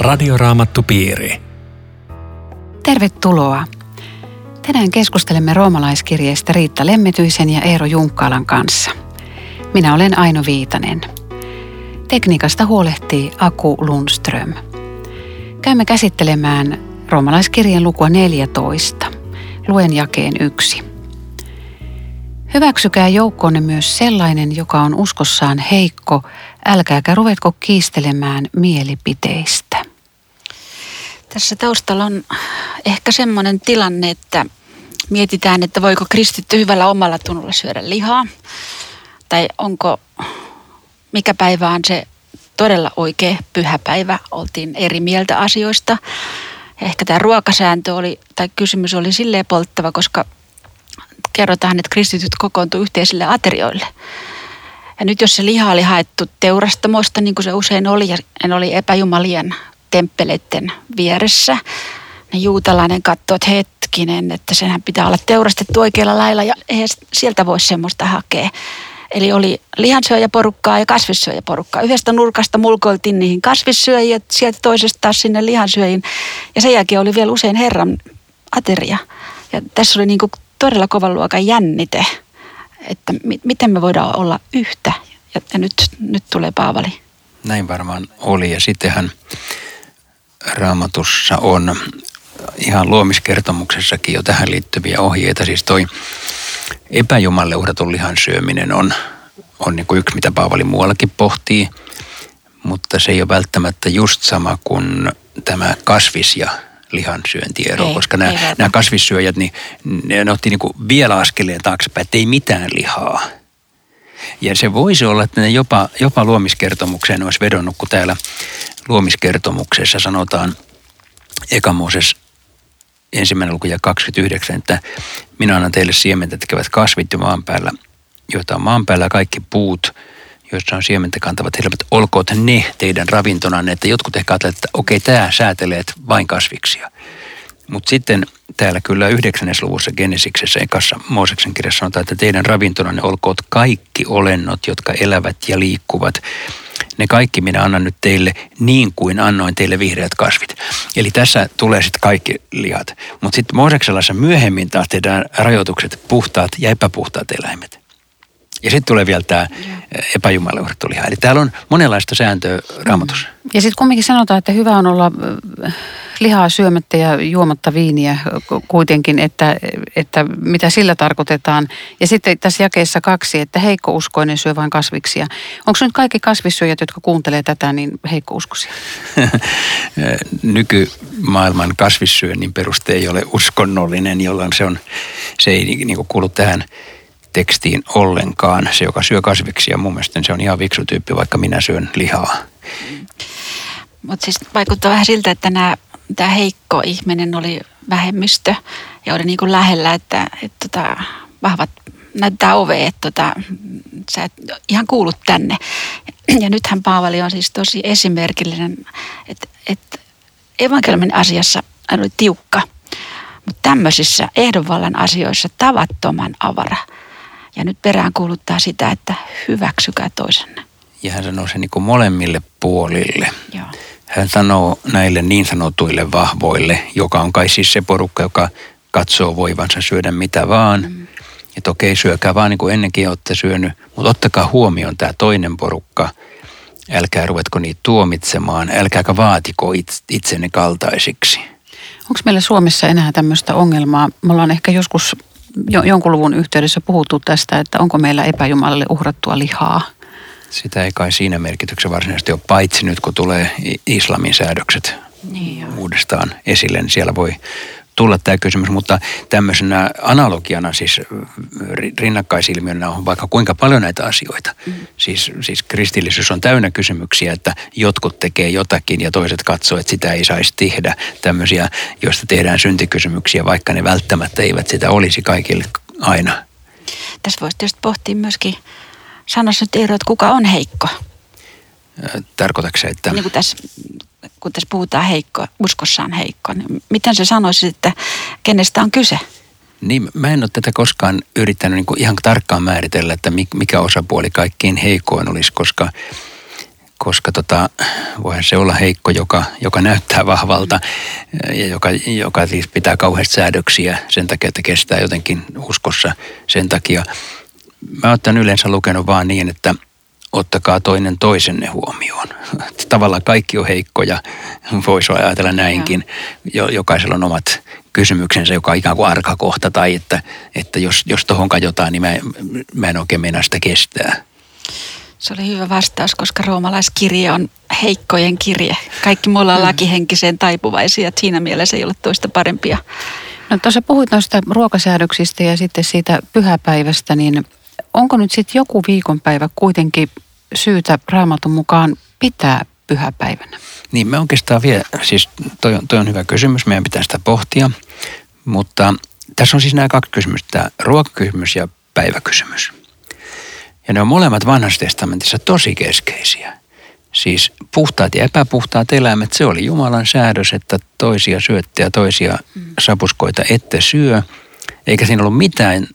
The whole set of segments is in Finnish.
Radioraamattupiiri. Tervetuloa. Tänään keskustelemme roomalaiskirjeestä Riitta Lemmetyisen ja Eero Junkkaalan kanssa. Minä olen Aino Viitanen. Tekniikasta huolehtii Aku Lundström. Käymme käsittelemään roomalaiskirjeen lukua 14. Luen jakeen yksi. Hyväksykää joukkoonne myös sellainen, joka on uskossaan heikko, älkääkä ruvetko kiistelemään mielipiteistä. Tässä taustalla on ehkä semmoinen tilanne, että mietitään, että voiko kristitty hyvällä omalla tunnolla syödä lihaa. Tai onko, mikä päivä on se todella oikea pyhä päivä. Oltiin eri mieltä asioista. Ehkä tämä ruokasääntö oli, tai kysymys oli silleen polttava, koska kerrotaan, että kristityt kokoontuu yhteisille aterioille. Ja nyt jos se liha oli haettu teurastamosta, niin kuin se usein oli, ja en oli epäjumalien temppeleiden vieressä, niin juutalainen katsoi, että hetkinen, että senhän pitää olla teurastettu oikealla lailla, ja eihän sieltä voisi semmoista hakea. Eli oli lihansyöjäporukkaa ja kasvissyöjäporukkaa. Yhdestä nurkasta mulkoiltiin niihin kasvissyöjiä, sieltä toisesta taas sinne lihansyöjiin. Ja sen jälkeen oli vielä usein Herran ateria. Ja tässä oli niin kuin todella kovan luokan jännite, että mi- miten me voidaan olla yhtä. Ja, ja nyt, nyt tulee Paavali. Näin varmaan oli. Ja sittenhän raamatussa on ihan luomiskertomuksessakin jo tähän liittyviä ohjeita. Siis toi epäjumalle uhratun lihan syöminen on, on niin kuin yksi, mitä Paavali muuallakin pohtii, mutta se ei ole välttämättä just sama kuin tämä kasvis- ja lihansyöntiero, ei, koska nämä, nämä kasvissyöjät, niin ne, ne otti niin kuin vielä askeleen taaksepäin, että ei mitään lihaa. Ja se voisi olla, että ne jopa, jopa luomiskertomukseen olisi vedonnut, kun täällä luomiskertomuksessa sanotaan Ekamooses ensimmäinen luku ja 29, että minä annan teille siementä tekevät kasvit jo maan päällä, joita on maan päällä kaikki puut, joissa on siementä kantavat helmet, olkoot ne teidän ravintonanne, että jotkut ehkä ajattelevat, että okei, tämä säätelee vain kasviksia. Mutta sitten täällä kyllä yhdeksännes luvussa Genesiksessä ekassa Mooseksen kirjassa sanotaan, että teidän ravintonanne olkoot kaikki olennot, jotka elävät ja liikkuvat. Ne kaikki minä annan nyt teille niin kuin annoin teille vihreät kasvit. Eli tässä tulee sitten kaikki lihat. Mutta sitten Moosekselassa myöhemmin taas tehdään rajoitukset puhtaat ja epäpuhtaat eläimet. Ja sitten tulee vielä tämä epäjumalle uhrattu liha. Eli täällä on monenlaista sääntöä raamatussa. Ja sitten kumminkin sanotaan, että hyvä on olla lihaa syömättä ja juomatta viiniä kuitenkin, että, että mitä sillä tarkoitetaan. Ja sitten tässä jakeessa kaksi, että heikkouskoinen syö vain kasviksia. Onko nyt kaikki kasvissyöjät, jotka kuuntelee tätä, niin heikkouskoisia? Nykymaailman kasvissyönnin peruste ei ole uskonnollinen, jolloin se, on, se ei niin kuulu tähän tekstiin ollenkaan. Se, joka syö kasviksia, mun mielestä se on ihan viksu tyyppi, vaikka minä syön lihaa. Mutta siis vaikuttaa vähän siltä, että tämä heikko ihminen oli vähemmistö ja oli niin kuin lähellä, että, että tota, vahvat näyttää ove, että tota, sä et ihan kuulut tänne. Ja nythän Paavali on siis tosi esimerkillinen, että, että evankeliumin asiassa hän oli tiukka, mutta tämmöisissä ehdonvallan asioissa tavattoman avara. Ja nyt perään kuuluttaa sitä, että hyväksykää toisenne. Ja hän sanoo sen niin kuin molemmille puolille. Joo. Hän sanoo näille niin sanotuille vahvoille, joka on kai siis se porukka, joka katsoo voivansa syödä mitä vaan. Mm. Että okei, syökää vaan niin kuin ennenkin olette syönyt, mutta ottakaa huomioon tämä toinen porukka. Älkää ruvetko niitä tuomitsemaan, älkääkä vaatiko itsenne kaltaisiksi. Onko meillä Suomessa enää tämmöistä ongelmaa? Me ollaan ehkä joskus jonkun luvun yhteydessä puhuttu tästä, että onko meillä epäjumalalle uhrattua lihaa – sitä ei kai siinä merkityksessä varsinaisesti ole, paitsi nyt kun tulee islamin säädökset niin uudestaan esille, niin siellä voi tulla tämä kysymys, mutta tämmöisenä analogiana, siis rinnakkaisilmiönä on vaikka kuinka paljon näitä asioita. Mm. Siis, siis kristillisyys on täynnä kysymyksiä, että jotkut tekee jotakin ja toiset katsoo, että sitä ei saisi tehdä. Tämmöisiä, joista tehdään syntikysymyksiä, vaikka ne välttämättä eivät sitä olisi kaikille aina. Tässä voisi tietysti pohtia myöskin Sanois nyt Eero, että kuka on heikko? Tarkoitatko se, että... Niin kuin tässä, kun tässä puhutaan heikko, uskossaan heikko, niin miten se sanoisi, että kenestä on kyse? Niin, mä en ole tätä koskaan yrittänyt niin ihan tarkkaan määritellä, että mikä osapuoli kaikkein heikoin olisi, koska koska tota, voihan se olla heikko, joka, joka näyttää vahvalta ja joka, joka siis pitää kauheasti säädöksiä sen takia, että kestää jotenkin uskossa sen takia. Mä oon yleensä lukenut vaan niin, että ottakaa toinen toisenne huomioon. Tavallaan kaikki on heikkoja, voisi ajatella näinkin. Jo, jokaisella on omat kysymyksensä, joka on ikään kuin arkakohta tai että, että jos, jos tohon kajotaan, niin mä, mä en oikein mennä sitä kestää. Se oli hyvä vastaus, koska roomalaiskirje on heikkojen kirje. Kaikki me ollaan mm. lakihenkiseen taipuvaisia, että siinä mielessä ei ole toista parempia. No tuossa puhuit noista ruokasäädöksistä ja sitten siitä pyhäpäivästä, niin onko nyt sitten joku viikonpäivä kuitenkin syytä raamatun mukaan pitää pyhäpäivänä? Niin me oikeastaan vielä, siis toi on, toi on hyvä kysymys, meidän pitää sitä pohtia, mutta tässä on siis nämä kaksi kysymystä, ruokakysymys ja päiväkysymys. Ja ne on molemmat vanhassa testamentissa tosi keskeisiä. Siis puhtaat ja epäpuhtaat eläimet, se oli Jumalan säädös, että toisia syötte ja toisia mm. sapuskoita ette syö. Eikä siinä ollut mitään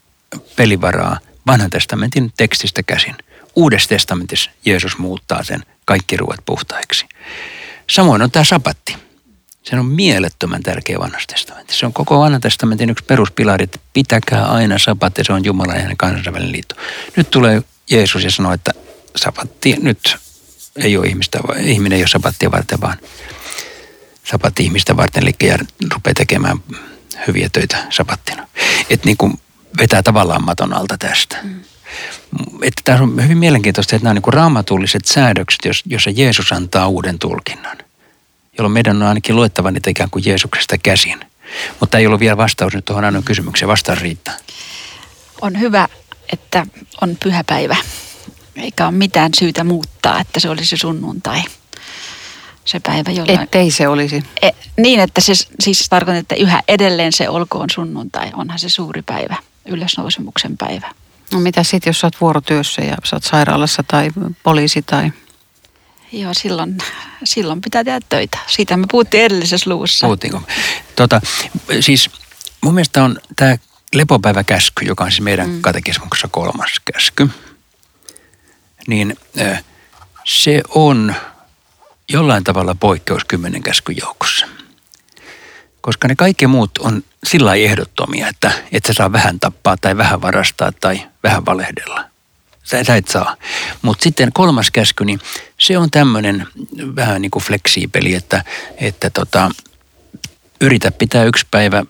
pelivaraa vanhan testamentin tekstistä käsin. Uudessa testamentissa Jeesus muuttaa sen kaikki ruuat puhtaiksi. Samoin on tämä sapatti. Se on mielettömän tärkeä vanhassa testamentissa. Se on koko vanhan testamentin yksi peruspilari, että pitäkää aina sapatti, se on Jumalan ja kansainvälinen liitto. Nyt tulee Jeesus ja sanoo, että sapatti nyt ei ole ihmistä, ihminen ei ole sapattia varten, vaan sapatti ihmistä varten, eli rupeaa tekemään hyviä töitä sapattina. Että niin kuin vetää tavallaan maton alta tästä. Mm. Että tämä on hyvin mielenkiintoista, että nämä on niin raamatulliset säädökset, jossa Jeesus antaa uuden tulkinnan, jolloin meidän on ainakin luettava niitä ikään kuin Jeesuksesta käsin. Mutta ei ollut vielä vastaus nyt tuohon ainoa kysymykseen. Vastaus riittää. On hyvä, että on pyhäpäivä, eikä ole mitään syytä muuttaa, että se olisi sunnuntai se päivä, jolloin... Ettei se olisi. E, niin, että se siis tarkoittaa, että yhä edelleen se olkoon sunnuntai. Onhan se suuri päivä, ylösnousemuksen päivä. No mitä sitten, jos olet vuorotyössä ja sä oot sairaalassa tai poliisi tai... Joo, silloin, silloin pitää tehdä töitä. Siitä me puhuttiin edellisessä luvussa. Puhuttiinko? Tota, siis mun mielestä on tämä lepopäiväkäsky, joka on siis meidän mm. katekismuksessa kolmas käsky. Niin se on jollain tavalla poikkeus kymmenen käskyn joukossa – koska ne kaikki muut on sillä ehdottomia, että et sä saa vähän tappaa tai vähän varastaa tai vähän valehdella. Sä, sä et saa. Mutta sitten kolmas käsky, niin se on tämmöinen vähän niin kuin fleksiipeli, että, että tota, yritä pitää yksi päivä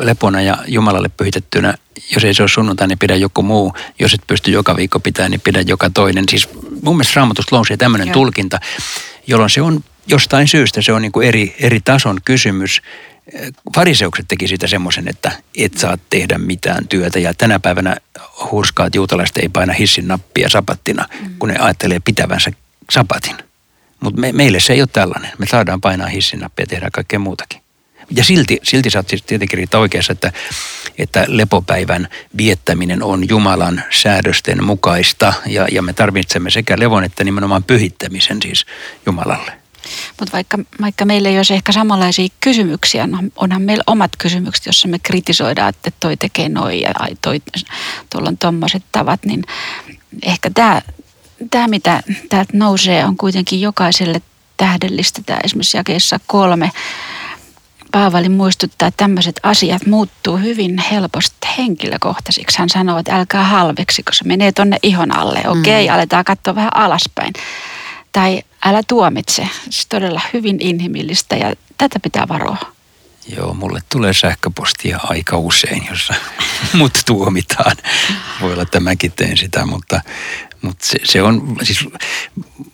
lepona ja Jumalalle pyhitettynä. Jos ei se ole sunnuntai, niin pidä joku muu. Jos et pysty joka viikko pitämään, niin pidä joka toinen. Siis mun mielestä raamatusta lousii tämmöinen tulkinta, jolloin se on jostain syystä se on niin kuin eri, eri tason kysymys fariseukset teki sitä semmoisen, että et saa tehdä mitään työtä. Ja tänä päivänä hurskaat juutalaiset ei paina hissin nappia sapattina, mm. kun ne ajattelee pitävänsä sapatin. Mutta me, meille se ei ole tällainen. Me saadaan painaa hissin nappia ja tehdä kaikkea muutakin. Ja silti, silti sä oot siis tietenkin riittää oikeassa, että, että lepopäivän viettäminen on Jumalan säädösten mukaista ja, ja me tarvitsemme sekä levon että nimenomaan pyhittämisen siis Jumalalle. Mutta vaikka, vaikka meillä ei olisi ehkä samanlaisia kysymyksiä, no onhan meillä omat kysymykset, jossa me kritisoidaan, että toi tekee noin ja ai, toi, tuolla on tuommoiset tavat, niin ehkä tämä, tämä mitä täältä nousee, on kuitenkin jokaiselle tähdellistä. Tämä esimerkiksi jakeessa kolme. Paavali muistuttaa, että tämmöiset asiat muuttuu hyvin helposti henkilökohtaisiksi. Hän sanoo, että älkää halveksi, kun se menee tuonne ihon alle. Okei, okay, mm. aletaan katsoa vähän alaspäin tai älä tuomitse. Se todella hyvin inhimillistä ja tätä pitää varoa. Joo, mulle tulee sähköpostia aika usein, jossa mut tuomitaan. Voi olla, että mäkin teen sitä, mutta, mutta se, se on, siis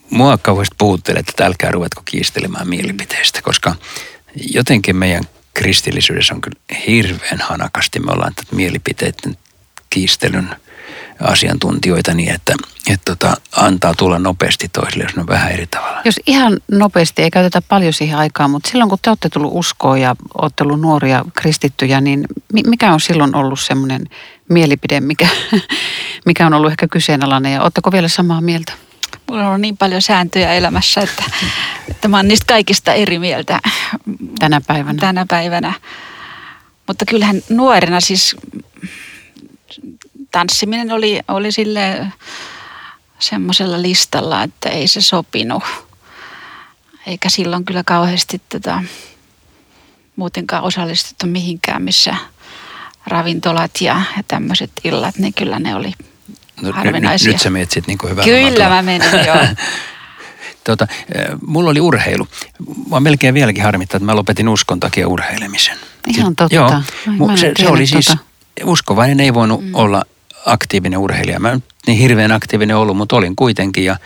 mua kauheasti puhuttelee, että älkää ruvetko kiistelemään mielipiteistä, koska jotenkin meidän kristillisyydessä on kyllä hirveän hanakasti. Me ollaan tätä mielipiteiden kiistelyn asiantuntijoita niin, että, että tota, antaa tulla nopeasti toisille, jos ne on vähän eri tavalla. Jos ihan nopeasti, ei käytetä paljon siihen aikaan, mutta silloin kun te olette tullut uskoon ja olette ollut nuoria kristittyjä, niin mikä on silloin ollut semmoinen mielipide, mikä, mikä on ollut ehkä kyseenalainen ja oletteko vielä samaa mieltä? Mulla on niin paljon sääntöjä elämässä, että, että mä oon niistä kaikista eri mieltä. Tänä päivänä. Tänä päivänä. Mutta kyllähän nuorena siis tanssiminen oli, oli sille semmoisella listalla, että ei se sopinut. Eikä silloin kyllä kauheasti tota, muutenkaan osallistuttu mihinkään, missä ravintolat ja, ja tämmöiset illat, niin kyllä ne oli no, harvinaisia. Nyt, nyt sä mietsit niin hyvää Kyllä mä menin, joo. Tota, mulla oli urheilu. Mä melkein vieläkin harmittaa, että mä lopetin uskon takia urheilemisen. Ihan totta. Joo, se, se oli siis, tota. uskovainen ei voinut mm. olla aktiivinen urheilija. Mä en niin hirveän aktiivinen ollut, mutta olin kuitenkin. Ja,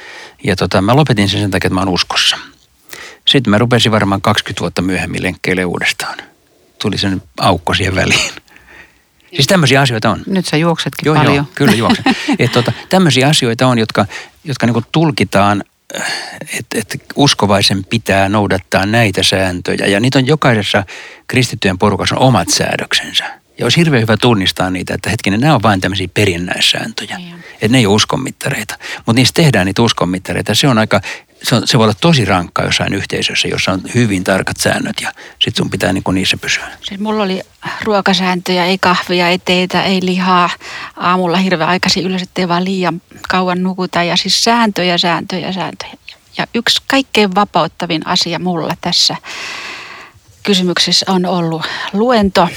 ja tota, mä lopetin sen sen takia, että mä oon uskossa. Sitten mä rupesin varmaan 20 vuotta myöhemmin lenkkeille uudestaan. Tuli sen aukko siihen väliin. Siis tämmöisiä asioita on. Nyt sä juoksetkin joo, paljon. Joo, kyllä juoksen. Et tota, tämmöisiä asioita on, jotka, jotka niinku tulkitaan että et uskovaisen pitää noudattaa näitä sääntöjä. Ja niitä on jokaisessa kristittyjen porukassa on omat säädöksensä. Ja olisi hirveän hyvä tunnistaa niitä, että hetkinen, nämä on vain tämmöisiä perinnäissääntöjä. Niin. Että ne ei ole uskonmittareita. Mutta niistä tehdään niitä uskonmittareita. Se on aika, se, on, se voi olla tosi rankkaa jossain yhteisössä, jossa on hyvin tarkat säännöt ja sit sun pitää niinku niissä pysyä. Siis mulla oli ruokasääntöjä, ei kahvia, ei teetä, ei lihaa. Aamulla hirveän aikaisin ylös, ettei vaan liian kauan nukuta. Ja siis sääntöjä, sääntöjä, sääntöjä. Ja yksi kaikkein vapauttavin asia mulla tässä kysymyksessä on ollut luento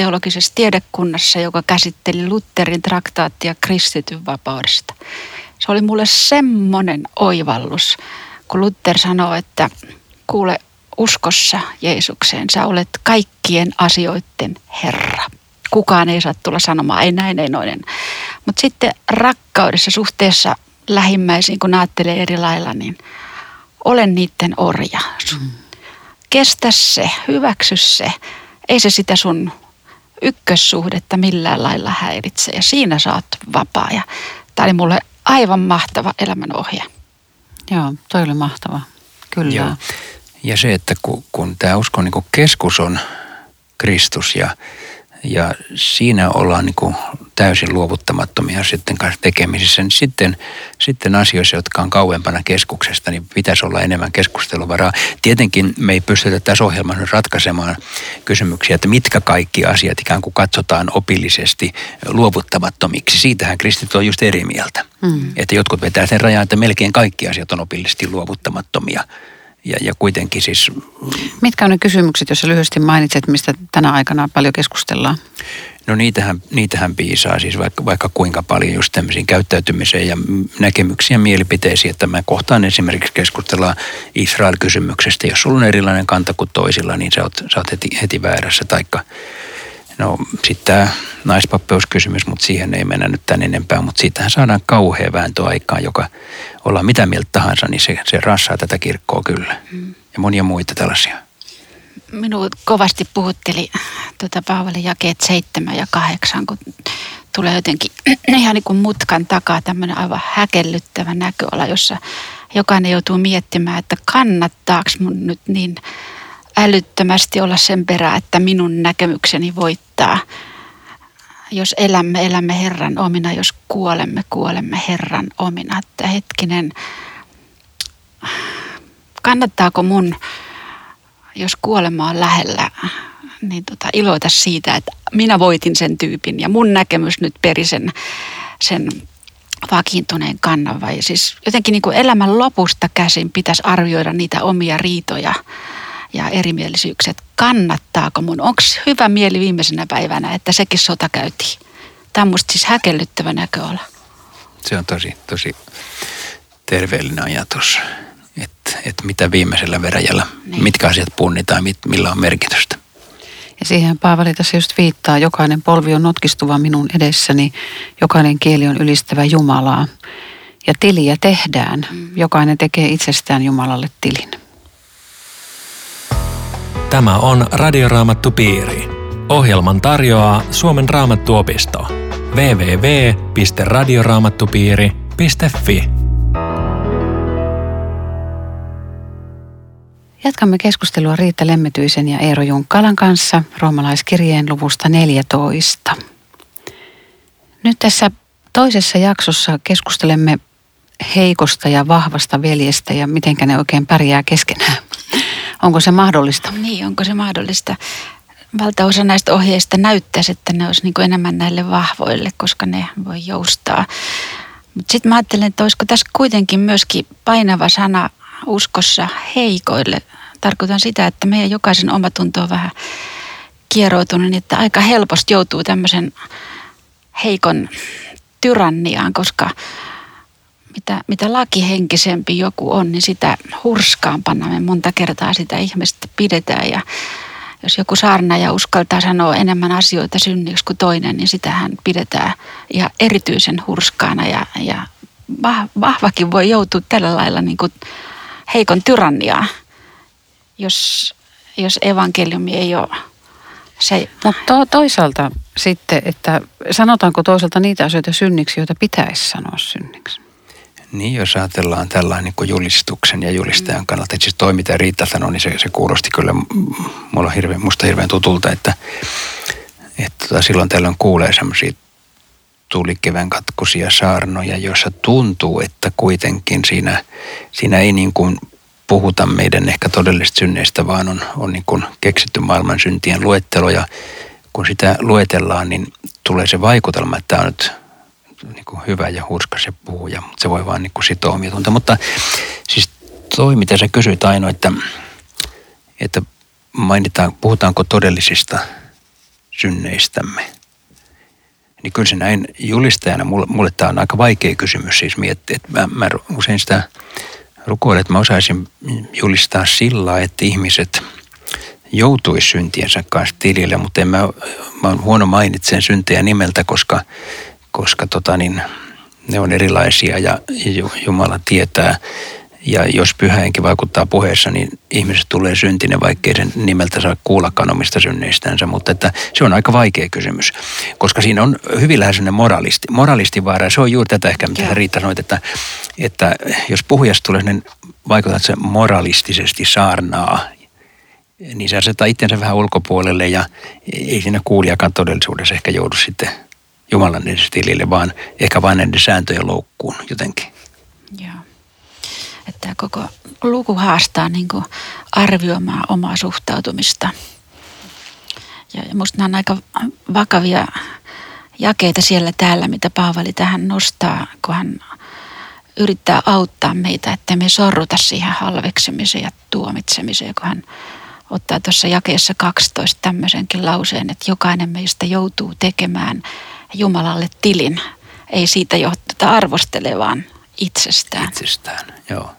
teologisessa tiedekunnassa, joka käsitteli Lutherin traktaattia kristityn vapaudesta. Se oli mulle semmoinen oivallus, kun Luther sanoi, että kuule uskossa Jeesukseen, sä olet kaikkien asioiden Herra. Kukaan ei saa tulla sanomaan, ei näin, ei noinen. Mutta sitten rakkaudessa suhteessa lähimmäisiin, kun ajattelee eri lailla, niin olen niiden orja. Mm. Kestä se, hyväksy se. Ei se sitä sun ykkössuhdetta millään lailla häiritse ja siinä saat vapaa. Ja tämä oli mulle aivan mahtava elämänohje. Joo, toi oli mahtava. Kyllä. Joo. Ja se, että kun, kun tämä uskon niin keskus on Kristus ja ja siinä ollaan niin kuin täysin luovuttamattomia sitten kanssa tekemisissä, sitten, sitten asioissa, jotka on kauempana keskuksesta, niin pitäisi olla enemmän keskusteluvaraa. Tietenkin me ei pystytä tässä ohjelmassa ratkaisemaan kysymyksiä, että mitkä kaikki asiat ikään kuin katsotaan opillisesti luovuttamattomiksi. Siitähän kristit on just eri mieltä. Mm. Että jotkut vetää sen rajan, että melkein kaikki asiat on opillisesti luovuttamattomia ja, ja kuitenkin siis... Mitkä on ne kysymykset, jos lyhyesti mainitset, mistä tänä aikana paljon keskustellaan? No niitähän, niitähän piisaa siis vaikka, vaikka kuinka paljon just tämmöisiin käyttäytymiseen ja näkemyksiä ja mielipiteisiin, että mä kohtaan esimerkiksi keskustellaan Israel-kysymyksestä. Jos sulla on erilainen kanta kuin toisilla, niin sä oot, sä oot heti, heti väärässä. Taikka, no sitten tämä naispappeuskysymys, mutta siihen ei mennä nyt tän enempää, mutta siitähän saadaan kauhea vääntö aikaan, joka ollaan mitä mieltä tahansa, niin se, se rassaa tätä kirkkoa kyllä. Mm. Ja monia muita tällaisia. Minut kovasti puhutteli tuota Paavalin jakeet 7 ja 8, kun tulee jotenkin ihan niin kuin mutkan takaa tämmöinen aivan häkellyttävä näköala, jossa jokainen joutuu miettimään, että kannattaako mun nyt niin älyttömästi olla sen perä, että minun näkemykseni voittaa – jos elämme, elämme Herran omina, jos kuolemme, kuolemme Herran omina. Että hetkinen, kannattaako mun, jos kuolema on lähellä, niin tota, iloita siitä, että minä voitin sen tyypin ja mun näkemys nyt peri sen, sen vakiintuneen kannan. Vai siis jotenkin niin kuin elämän lopusta käsin pitäisi arvioida niitä omia riitoja ja erimielisyyksiä, kannattaako mun, onko hyvä mieli viimeisenä päivänä, että sekin sota käytiin. Tämä on musta siis häkellyttävä näköala. Se on tosi, tosi terveellinen ajatus, että, että mitä viimeisellä veräjällä, niin. mitkä asiat punnitaan, mit, millä on merkitystä. Ja siihen Paavali tässä just viittaa, jokainen polvi on notkistuva minun edessäni, jokainen kieli on ylistävä Jumalaa. Ja tiliä tehdään, mm. jokainen tekee itsestään Jumalalle tilin. Tämä on Radioraamattu Piiri. Ohjelman tarjoaa Suomen raamattuopisto. www.radioraamattupiiri.fi Jatkamme keskustelua Riitta Lemmetyisen ja Eero Junkkalan kanssa roomalaiskirjeen luvusta 14. Nyt tässä toisessa jaksossa keskustelemme heikosta ja vahvasta veljestä ja miten ne oikein pärjää keskenään. Onko se mahdollista? Niin, onko se mahdollista? Valtaosa näistä ohjeista näyttäisi, että ne olisi niin enemmän näille vahvoille, koska ne voi joustaa. Mutta sitten mä ajattelen, että olisiko tässä kuitenkin myöskin painava sana uskossa heikoille. Tarkoitan sitä, että meidän jokaisen omatunto on vähän kieroutunut, niin että aika helposti joutuu tämmöisen heikon tyranniaan, koska mitä, mitä lakihenkisempi joku on, niin sitä hurskaampana me monta kertaa sitä ihmistä pidetään. Ja jos joku saarnaaja uskaltaa sanoa enemmän asioita synniksi kuin toinen, niin sitähän pidetään ihan erityisen hurskaana. Ja, ja vahvakin voi joutua tällä lailla niin kuin heikon tyranniaan, jos, jos evankeliumi ei ole se. Mutta to, toisaalta sitten, että sanotaanko toisaalta niitä asioita synniksi, joita pitäisi sanoa synniksi? Niin, jos ajatellaan tällainen niin julistuksen ja julistajan kannalta, että siis toi mitä Riitta sanoi, niin se, se kuulosti kyllä mulla hirveän, musta hirveän tutulta, että, että tota, silloin tällöin kuulee semmoisia tulikevän katkuisia saarnoja, joissa tuntuu, että kuitenkin siinä, siinä ei niin kuin puhuta meidän ehkä todellisista synneistä, vaan on, on niin kuin keksitty maailman syntien luettelo. Ja kun sitä luetellaan, niin tulee se vaikutelma, että tämä on nyt niin kuin hyvä ja hurska se puhuja, mutta se voi vaan niin kuin sitoa omia Mutta siis toi, mitä sä kysyit Aino, että, että mainitaan, puhutaanko todellisista synneistämme. Niin kyllä se näin julistajana, mulle, mulle tämä on aika vaikea kysymys siis miettiä, että mä, mä usein sitä rukoilen, että mä osaisin julistaa sillä, että ihmiset joutuisi syntiensä kanssa tilille, mutta en mä, mä oon huono mainitsen syntejä nimeltä, koska koska tota niin, ne on erilaisia ja Jumala tietää. Ja jos pyhähenki vaikuttaa puheessa, niin ihmiset tulee syntinen, vaikkei sen nimeltä saa kuullakaan omista synneistänsä. Mutta että se on aika vaikea kysymys, koska siinä on hyvin lähes moralisti, moralistivaara. Se on juuri tätä ehkä, mitä Riitta sanoit, että, että jos puhujasta tulee sellainen, vaikuttaa, että se moralistisesti saarnaa, niin se asettaa itsensä vähän ulkopuolelle ja ei siinä kuulijakaan todellisuudessa ehkä joudu sitten – Jumalan edes tilille, vaan ehkä vain näiden sääntöjen loukkuun jotenkin. Joo. Että koko luku haastaa niin kuin arvioimaan omaa suhtautumista. Ja musta nämä on aika vakavia jakeita siellä täällä, mitä Paavali tähän nostaa, kun hän yrittää auttaa meitä, että me sorruta siihen halveksemiseen ja tuomitsemiseen, kun hän ottaa tuossa jakeessa 12 tämmöisenkin lauseen, että jokainen meistä joutuu tekemään Jumalalle tilin. Ei siitä johteta arvostele, vaan itsestään. Itsestään, joo.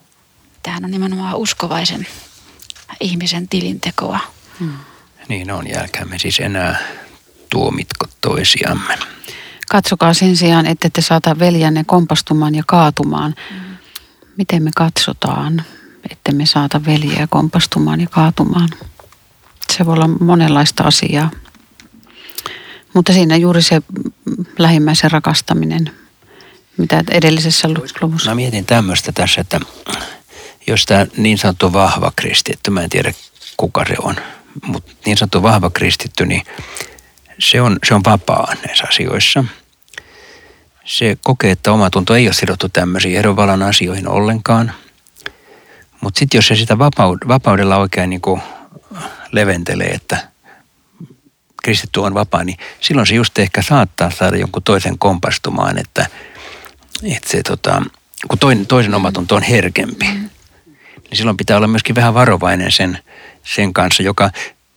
Tämähän on nimenomaan uskovaisen ihmisen tilintekoa. Hmm. Niin on, jälkäämme siis enää tuomitko toisiamme. Katsokaa sen sijaan, että te saata veljänne kompastumaan ja kaatumaan. Hmm. Miten me katsotaan, että me saata veljeä kompastumaan ja kaatumaan? Se voi olla monenlaista asiaa. Mutta siinä juuri se lähimmäisen rakastaminen, mitä edellisessä luvussa. Mä mietin tämmöistä tässä, että jos tämä niin sanottu vahva kristitty, mä en tiedä kuka se on, mutta niin sanottu vahva kristitty, niin se on, se on vapaa näissä asioissa. Se kokee, että oma tunto ei ole sidottu tämmöisiin erovalan asioihin ollenkaan. Mutta sitten jos se sitä vapaudella oikein niin kuin leventelee, että kristitty on vapaa, niin silloin se just ehkä saattaa saada jonkun toisen kompastumaan, että, että se tota, kun toinen, toisen omatunto on herkempi, niin silloin pitää olla myöskin vähän varovainen sen, sen kanssa, joka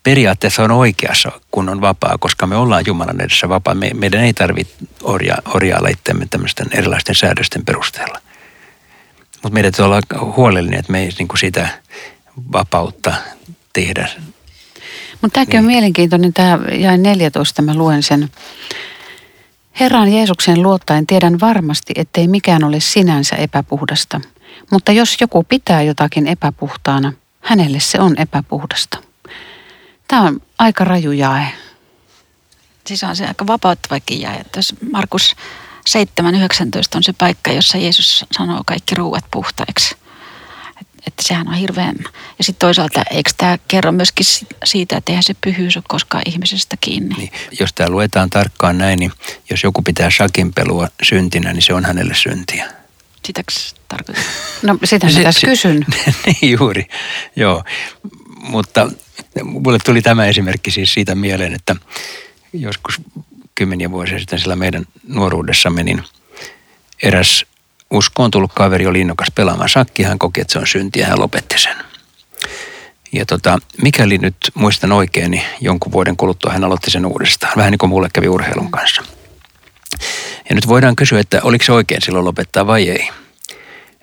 periaatteessa on oikeassa, kun on vapaa, koska me ollaan Jumalan edessä vapaa. Me, meidän ei tarvitse orja, orjailla itsemme tämmöisten erilaisten säädösten perusteella. Mutta meidän täytyy olla huolellinen, että me ei niin sitä vapautta tehdä mutta tämäkin niin. on mielenkiintoinen, tämä jäi 14, mä luen sen. Herran Jeesukseen luottaen tiedän varmasti, ettei mikään ole sinänsä epäpuhdasta. Mutta jos joku pitää jotakin epäpuhtaana, hänelle se on epäpuhdasta. Tämä on aika raju jae. Siis on se aika vapauttavakin jae. Että jos Markus 7.19 on se paikka, jossa Jeesus sanoo kaikki ruuat puhtaiksi että sehän on hirveän... Ja sitten toisaalta, eikö tämä kerro myöskin siitä, että eihän se pyhyys ole koskaan ihmisestä kiinni? Niin, jos tämä luetaan tarkkaan näin, niin jos joku pitää sakinpelua syntinä, niin se on hänelle syntiä. Sitäkö tarkoittaa? No sitä mä tässä kysyn. niin juuri, joo. Mutta mulle tuli tämä esimerkki siis siitä mieleen, että joskus kymmeniä vuosia sitten sillä meidän nuoruudessamme, niin eräs uskoon tullut kaveri oli innokas pelaamaan sakki. Hän koki, että se on synti ja hän lopetti sen. Ja tota, mikäli nyt muistan oikein, niin jonkun vuoden kuluttua hän aloitti sen uudestaan. Vähän niin kuin mulle kävi urheilun kanssa. Ja nyt voidaan kysyä, että oliko se oikein silloin lopettaa vai ei.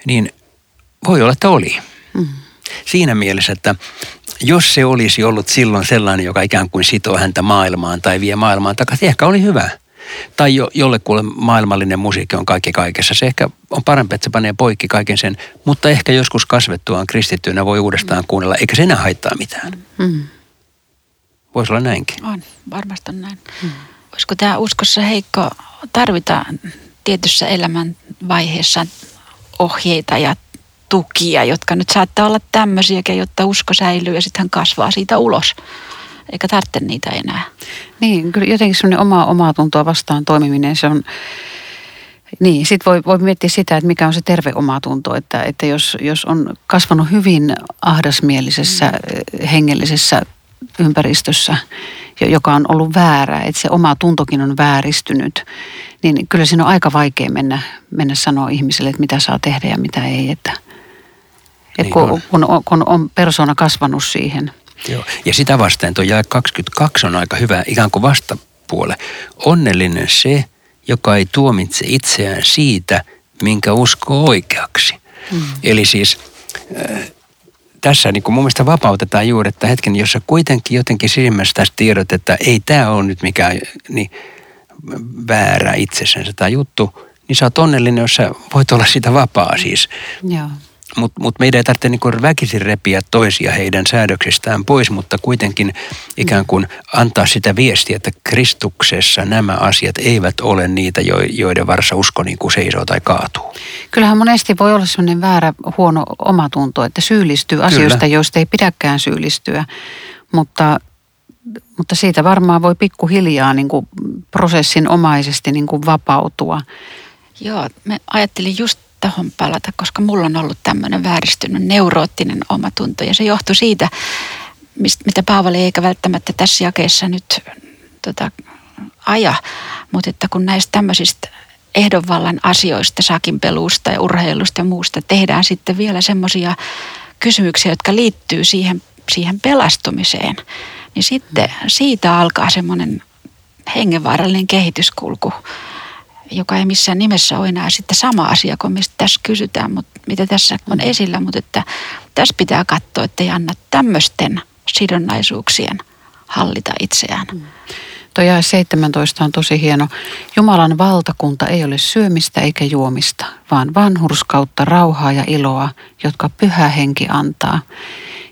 Niin voi olla, että oli. Siinä mielessä, että jos se olisi ollut silloin sellainen, joka ikään kuin sitoo häntä maailmaan tai vie maailmaan takaisin, ehkä oli hyvä. Tai jo, jollekulle maailmallinen musiikki on kaikki kaikessa. Se ehkä on parempi, että se panee poikki kaiken sen, mutta ehkä joskus kasvettuaan kristittynä voi uudestaan kuunnella, eikä se enää haittaa mitään. Mm. Voisi olla näinkin. On, varmasti on näin. Mm. Olisiko tämä uskossa heikko tarvita tietyssä elämän vaiheessa ohjeita ja tukia, jotka nyt saattaa olla tämmöisiäkin, jotta usko säilyy ja sitten hän kasvaa siitä ulos. Eikä tarvitse niitä enää. Niin, kyllä jotenkin semmoinen oma omaa tuntoa vastaan toimiminen, se on, niin, sitten voi, voi miettiä sitä, että mikä on se terve omatunto, että, että jos, jos on kasvanut hyvin ahdasmielisessä mm. hengellisessä ympäristössä, joka on ollut väärä, että se oma tuntokin on vääristynyt, niin kyllä siinä on aika vaikea mennä, mennä sanoa ihmiselle, että mitä saa tehdä ja mitä ei. Että, että niin kun, kun, on, kun on persona kasvanut siihen. Joo. Ja sitä vasten tuo jae 22 on aika hyvä ikään kuin vastapuole. Onnellinen se, joka ei tuomitse itseään siitä, minkä uskoo oikeaksi. Mm. Eli siis äh, tässä niin kuin mun mielestä vapautetaan juuri, että hetken, jossa kuitenkin jotenkin silmässä tästä tiedot, että ei tämä ole nyt mikään niin väärä itsessänsä tämä juttu, niin sä oot onnellinen, jos sä voit olla sitä vapaa siis. Joo. Mutta mut meidän ei tarvitse niinku väkisin repiä toisia heidän säädöksistään pois, mutta kuitenkin ikään kuin antaa sitä viestiä, että Kristuksessa nämä asiat eivät ole niitä, joiden varassa usko niin kuin seisoo tai kaatuu. Kyllähän monesti voi olla sellainen väärä, huono omatunto, että syyllistyy asioista, Kyllä. joista ei pidäkään syyllistyä. Mutta mutta siitä varmaan voi pikkuhiljaa niin kuin prosessin omaisesti niin kuin vapautua. Joo, me ajattelin just tuohon palata, koska mulla on ollut tämmöinen vääristynyt neuroottinen omatunto. Ja se johtui siitä, mistä, mitä Paavali eikä välttämättä tässä jakeessa nyt tota, aja, mutta että kun näistä tämmöisistä ehdonvallan asioista, sakinpelusta ja urheilusta ja muusta tehdään sitten vielä semmoisia kysymyksiä, jotka liittyy siihen, siihen pelastumiseen, niin sitten siitä alkaa semmoinen hengenvaarallinen kehityskulku, joka ei missään nimessä ole enää sitten sama asia kuin mistä tässä kysytään, mutta mitä tässä on mm. esillä, mutta että tässä pitää katsoa, että ei anna tämmöisten sidonnaisuuksien hallita itseään. Mm. Tuo jae 17 on tosi hieno. Jumalan valtakunta ei ole syömistä eikä juomista, vaan vanhurskautta, rauhaa ja iloa, jotka pyhä henki antaa.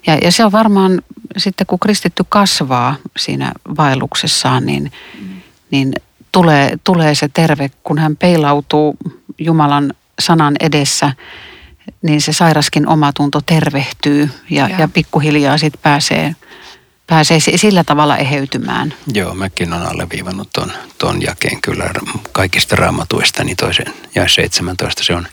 Ja, ja se on varmaan sitten, kun kristitty kasvaa siinä vaelluksessaan, niin, mm. niin tulee, tulee se terve, kun hän peilautuu Jumalan sanan edessä, niin se sairaskin omatunto tervehtyy ja, ja. ja pikkuhiljaa sitten pääsee, pääsee sillä tavalla eheytymään. Joo, mäkin olen alleviivannut ton, ton jakeen kyllä kaikista raamatuista, niin toisen ja 17 se on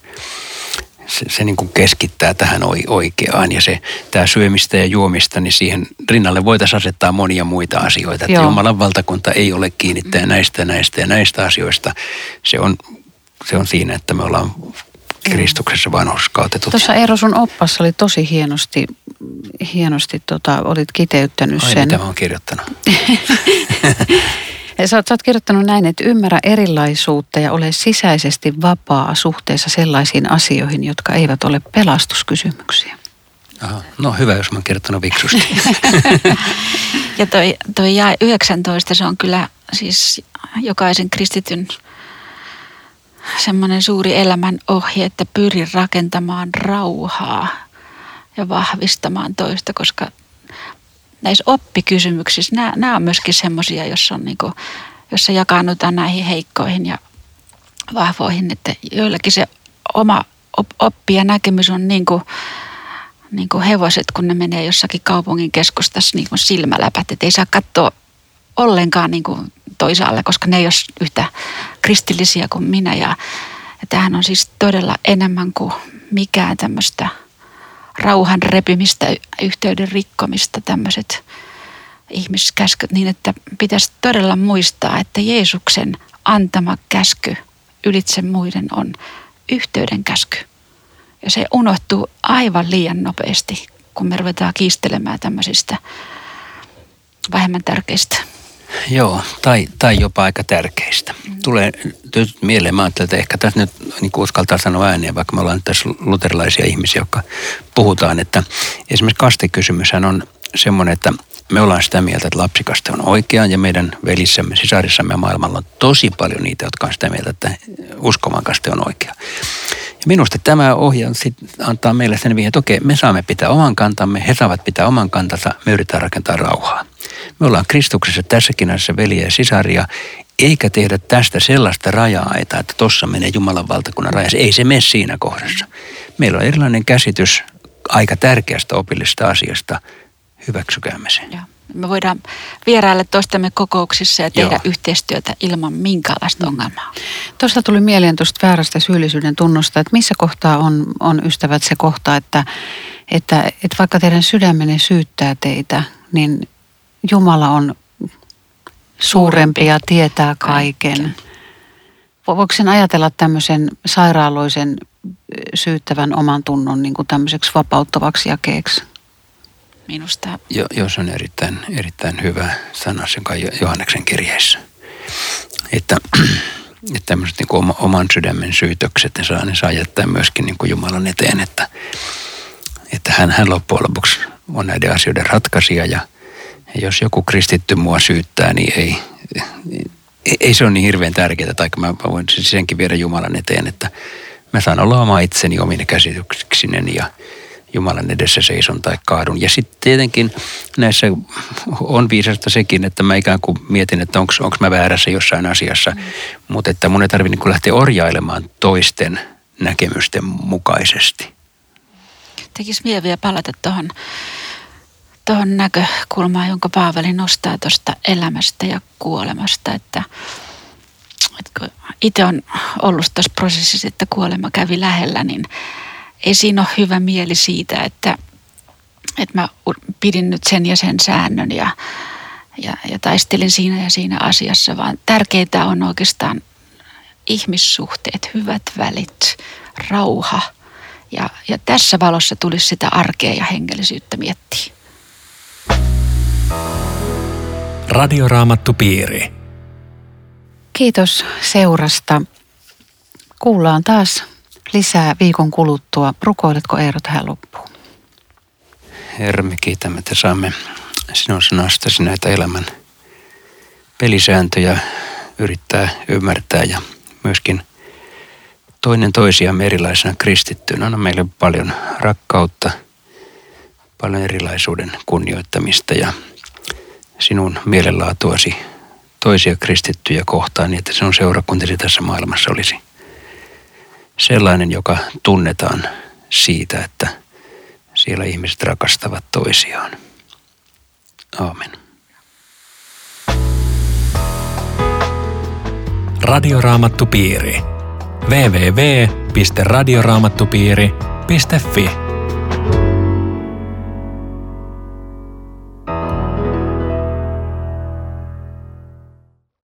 se, se niin kuin keskittää tähän oikeaan ja se, tämä syömistä ja juomista, niin siihen rinnalle voitaisiin asettaa monia muita asioita. Että Jumalan valtakunta ei ole kiinnittäjä näistä, näistä ja näistä asioista. Se on, se on siinä, että me ollaan Kristuksessa vanhuskautetut. Tuossa Eero sun oppassa oli tosi hienosti, hienosti tota, olit kiteyttänyt Ai, sen. mitä mä oon kirjoittanut? Sä oot, sä oot kirjoittanut näin, että ymmärrä erilaisuutta ja ole sisäisesti vapaa suhteessa sellaisiin asioihin, jotka eivät ole pelastuskysymyksiä. Aha. No hyvä, jos mä oon kirjoittanut viksusti. ja toi, toi jae 19, se on kyllä siis jokaisen kristityn semmoinen suuri elämän ohje, että pyri rakentamaan rauhaa ja vahvistamaan toista, koska näissä oppikysymyksissä, nämä, nämä on myöskin semmoisia, jossa, niin jossa jakaannutaan näihin heikkoihin ja vahvoihin, että joillakin se oma oppi ja näkemys on niin kuin, niin kuin hevoset, kun ne menee jossakin kaupungin keskustassa niin kuin silmäläpät, että ei saa katsoa ollenkaan niin kuin toisaalle, koska ne ei ole yhtä kristillisiä kuin minä. Ja, ja tämähän on siis todella enemmän kuin mikään tämmöistä – rauhan repimistä, yhteyden rikkomista, tämmöiset ihmiskäskyt, niin että pitäisi todella muistaa, että Jeesuksen antama käsky ylitse muiden on yhteyden käsky. Ja se unohtuu aivan liian nopeasti, kun me ruvetaan kiistelemään tämmöisistä vähemmän tärkeistä. Joo, tai, tai jopa aika tärkeistä. Mm. Tulee nyt mieleen, mä että ehkä tässä nyt niin uskaltaa sanoa ääneen, vaikka me ollaan tässä luterilaisia ihmisiä, jotka puhutaan, että esimerkiksi kastekysymyshän on semmoinen, että me ollaan sitä mieltä, että lapsikaste on oikea ja meidän velissämme, sisarissamme maailmalla on tosi paljon niitä, jotka on sitä mieltä, että uskovan kaste on oikea. Ja minusta tämä ohja antaa meille sen vihjeen, että okei, me saamme pitää oman kantamme, he saavat pitää oman kantansa, me yritetään rakentaa rauhaa. Me ollaan Kristuksessa tässäkin asiassa veliä ja sisaria, eikä tehdä tästä sellaista rajaa, että tuossa menee Jumalan valtakunnan raja. Ei se mene siinä kohdassa. Meillä on erilainen käsitys aika tärkeästä opillisesta asiasta. Hyväksykäämme sen. Ja. Me voidaan vierailla toistamme kokouksissa ja tehdä Joo. yhteistyötä ilman minkäänlaista mm. ongelmaa. Tuosta tuli mieleen tuosta väärästä syyllisyyden tunnosta, että missä kohtaa on, on ystävät se kohta, että, että, että vaikka teidän sydämenne syyttää teitä, niin Jumala on suurempi ja tietää kaiken. Voiko sen ajatella tämmöisen sairaaloisen syyttävän oman tunnon niin kuin tämmöiseksi vapauttavaksi jakeeksi? Minusta. Jo, jos on erittäin, erittäin hyvä sana sen kai Johanneksen kirjeessä. Että, että tämmöiset niin kuin oman sydämen syytökset, ne saa, ne saa jättää myöskin niin kuin Jumalan eteen, että, että hän, hän loppujen lopuksi on näiden asioiden ratkaisija ja – jos joku kristitty mua syyttää, niin ei, ei, se ole niin hirveän tärkeää, tai mä voin senkin viedä Jumalan eteen, että mä saan olla oma itseni omine käsityksinen ja Jumalan edessä seison tai kaadun. Ja sitten tietenkin näissä on viisasta sekin, että mä ikään kuin mietin, että onko mä väärässä jossain asiassa, mm. mutta että mun ei tarvitse niin lähteä orjailemaan toisten näkemysten mukaisesti. Tekisi mieli vielä palata tuohon tuohon näkökulmaan, jonka Paavali nostaa tuosta elämästä ja kuolemasta, että, että itse on ollut tuossa prosessissa, että kuolema kävi lähellä, niin ei siinä ole hyvä mieli siitä, että, että mä pidin nyt sen ja sen säännön ja, ja, ja taistelin siinä ja siinä asiassa, vaan tärkeintä on oikeastaan ihmissuhteet, hyvät välit, rauha. Ja, ja tässä valossa tulisi sitä arkea ja hengellisyyttä miettiä. Radioraamattupiiri. Kiitos seurasta. Kuullaan taas lisää viikon kuluttua. Rukoiletko Eero tähän loppuun? Herra, me kiitämme, että saamme sinun sanastasi näitä elämän pelisääntöjä yrittää ymmärtää ja myöskin toinen toisiamme erilaisena kristittyynä. Anna meille paljon rakkautta, paljon erilaisuuden kunnioittamista ja sinun mielenlaatuasi toisia kristittyjä kohtaan, niin että sinun seurakuntasi tässä maailmassa olisi sellainen, joka tunnetaan siitä, että siellä ihmiset rakastavat toisiaan. Aamen. Radioraamattupiiri. www.radioraamattupiiri.fi